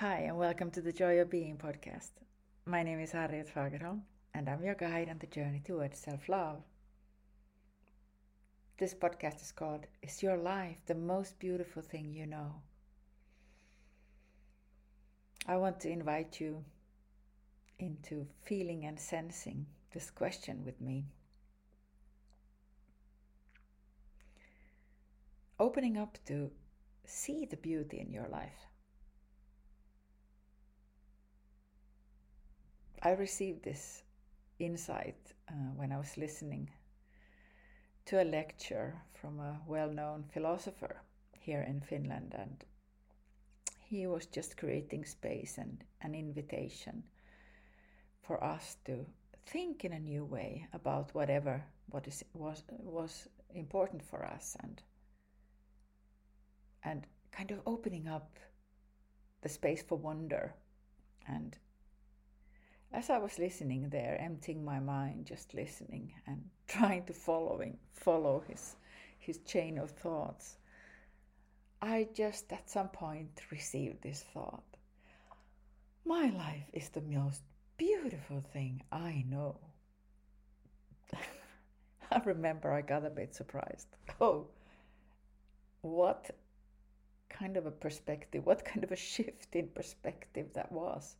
Hi, and welcome to the Joy of Being podcast. My name is Harriet Fagerholm, and I'm your guide on the journey towards self love. This podcast is called Is Your Life the Most Beautiful Thing You Know? I want to invite you into feeling and sensing this question with me. Opening up to see the beauty in your life. I received this insight uh, when I was listening to a lecture from a well known philosopher here in Finland, and he was just creating space and an invitation for us to think in a new way about whatever what is was was important for us and and kind of opening up the space for wonder and as I was listening there, emptying my mind, just listening and trying to following follow his his chain of thoughts, I just at some point received this thought. My life is the most beautiful thing I know. I remember I got a bit surprised. Oh, what kind of a perspective, what kind of a shift in perspective that was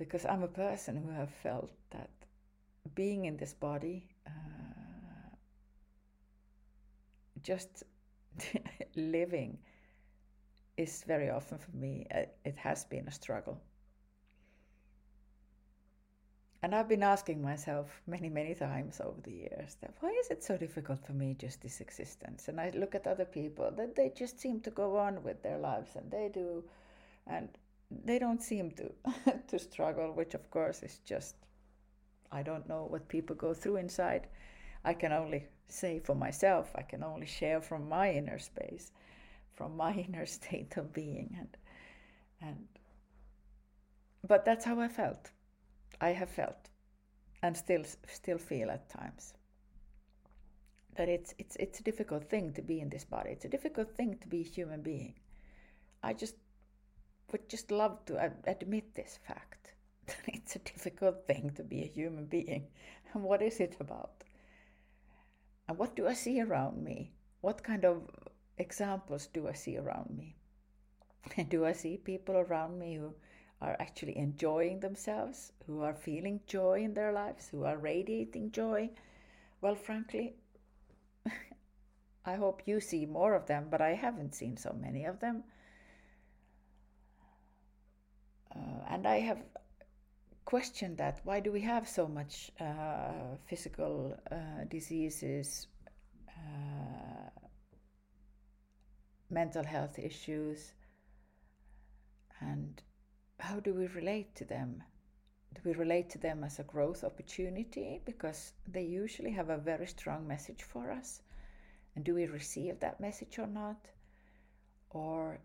because I'm a person who have felt that being in this body, uh, just living, is very often for me, uh, it has been a struggle. And I've been asking myself many, many times over the years that why is it so difficult for me just this existence? And I look at other people that they just seem to go on with their lives and they do, and they don't seem to to struggle, which of course is just I don't know what people go through inside. I can only say for myself, I can only share from my inner space, from my inner state of being and and but that's how I felt. I have felt and still still feel at times that it's it's it's a difficult thing to be in this body. It's a difficult thing to be a human being. I just would just love to ad- admit this fact that it's a difficult thing to be a human being. And what is it about? And what do I see around me? What kind of examples do I see around me? And do I see people around me who are actually enjoying themselves, who are feeling joy in their lives, who are radiating joy? Well, frankly, I hope you see more of them, but I haven't seen so many of them. Uh, and I have questioned that. Why do we have so much uh, physical uh, diseases, uh, mental health issues, and how do we relate to them? Do we relate to them as a growth opportunity because they usually have a very strong message for us? And do we receive that message or not? Or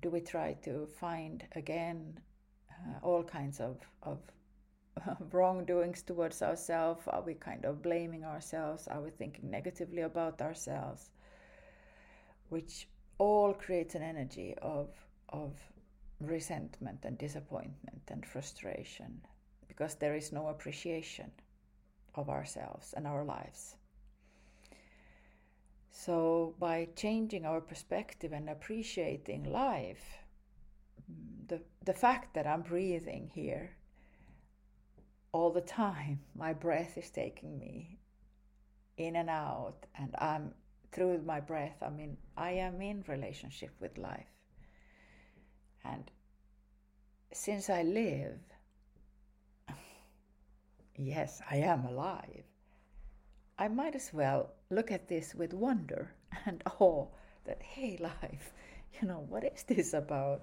do we try to find again uh, all kinds of, of wrongdoings towards ourselves? Are we kind of blaming ourselves? Are we thinking negatively about ourselves? Which all creates an energy of, of resentment and disappointment and frustration because there is no appreciation of ourselves and our lives. So, by changing our perspective and appreciating life, the, the fact that I'm breathing here all the time, my breath is taking me in and out, and I'm through my breath, I mean, I am in relationship with life. And since I live, yes, I am alive, I might as well look at this with wonder and awe that, hey, life, you know, what is this about?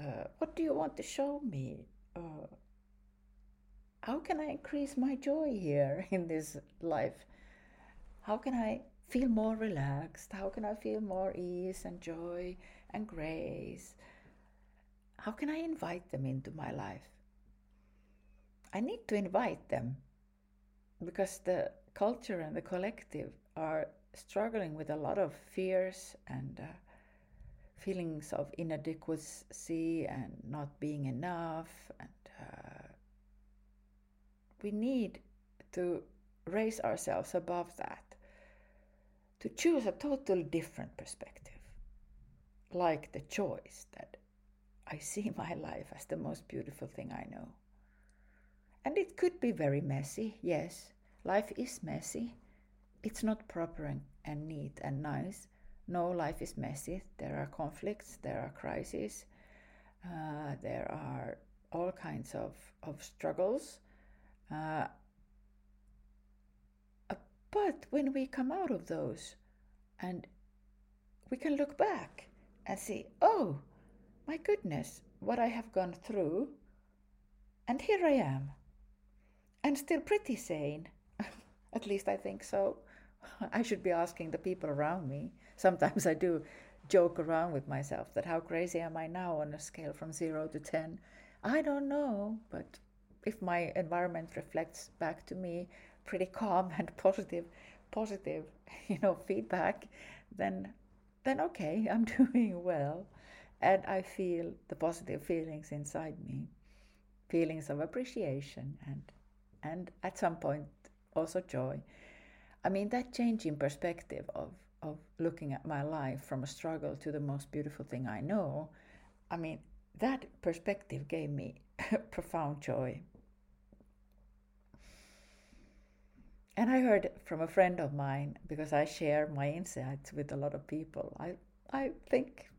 Uh, what do you want to show me? Uh, how can I increase my joy here in this life? How can I feel more relaxed? How can I feel more ease and joy and grace? How can I invite them into my life? I need to invite them because the culture and the collective are struggling with a lot of fears and uh, feelings of inadequacy and not being enough. And uh, we need to raise ourselves above that, to choose a totally different perspective, like the choice that I see my life as the most beautiful thing I know. And it could be very messy, yes. Life is messy. It's not proper and, and neat and nice. No, life is messy. There are conflicts, there are crises, uh, there are all kinds of, of struggles. Uh, uh, but when we come out of those and we can look back and see, oh, my goodness, what I have gone through, and here I am and still pretty sane. At least I think so. I should be asking the people around me. Sometimes I do joke around with myself that how crazy am I now on a scale from 0 to 10? I don't know, but if my environment reflects back to me pretty calm and positive positive, you know, feedback, then then okay, I'm doing well and I feel the positive feelings inside me. Feelings of appreciation and and at some point also joy. I mean, that change in perspective of, of looking at my life from a struggle to the most beautiful thing I know, I mean, that perspective gave me profound joy. And I heard from a friend of mine, because I share my insights with a lot of people, I, I think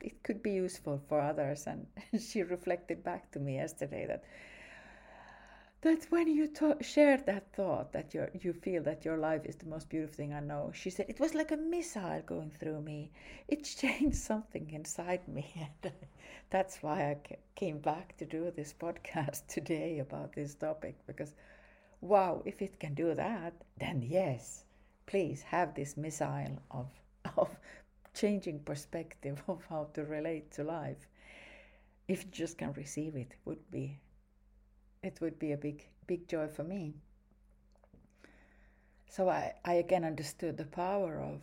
it could be useful for others. And she reflected back to me yesterday that that when you to- shared that thought that you you feel that your life is the most beautiful thing I know, she said it was like a missile going through me. It changed something inside me, and that's why I came back to do this podcast today about this topic because, wow, if it can do that, then yes, please have this missile of of changing perspective of how to relate to life. If you just can receive it, would be it would be a big big joy for me. So I, I again understood the power of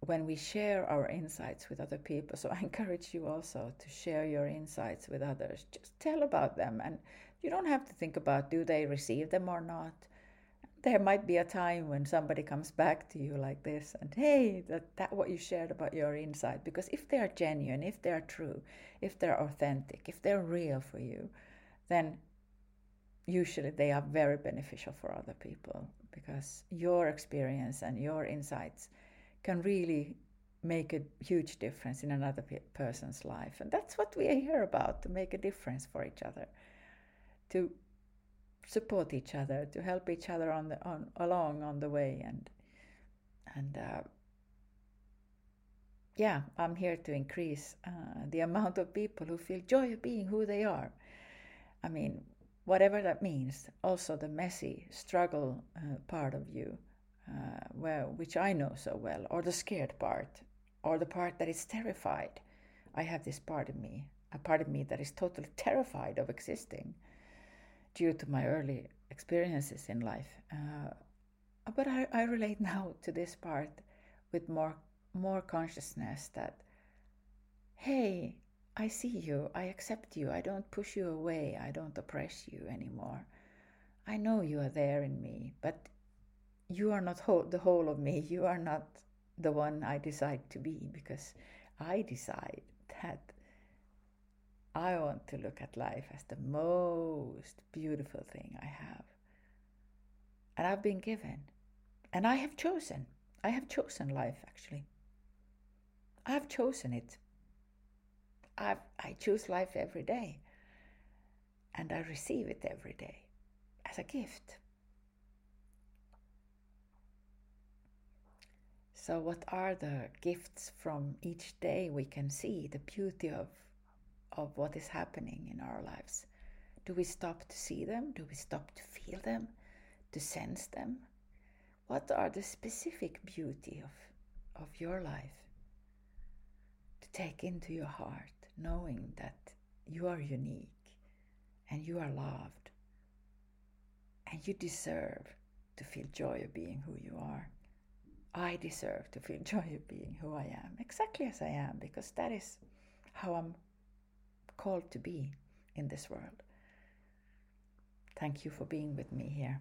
when we share our insights with other people. So I encourage you also to share your insights with others. Just tell about them and you don't have to think about do they receive them or not. There might be a time when somebody comes back to you like this and hey, that, that what you shared about your insight. Because if they are genuine, if they are true, if they're authentic, if they're real for you, then usually they are very beneficial for other people because your experience and your insights can really make a huge difference in another pe- person's life. And that's what we are here about to make a difference for each other to support each other to help each other on the on along on the way. And and uh, yeah i'm here to increase uh, the amount of people who feel joy of being who they are. I mean whatever that means, also the messy struggle uh, part of you, uh, well, which I know so well, or the scared part, or the part that is terrified. I have this part of me, a part of me that is totally terrified of existing due to my early experiences in life. Uh, but I, I relate now to this part with more more consciousness that hey I see you, I accept you, I don't push you away, I don't oppress you anymore. I know you are there in me, but you are not whole, the whole of me. You are not the one I decide to be because I decide that I want to look at life as the most beautiful thing I have. And I've been given. And I have chosen. I have chosen life, actually. I have chosen it I, I choose life every day and I receive it every day as a gift. So, what are the gifts from each day we can see? The beauty of, of what is happening in our lives. Do we stop to see them? Do we stop to feel them? To sense them? What are the specific beauty of, of your life to take into your heart? Knowing that you are unique and you are loved and you deserve to feel joy of being who you are. I deserve to feel joy of being who I am, exactly as I am, because that is how I'm called to be in this world. Thank you for being with me here.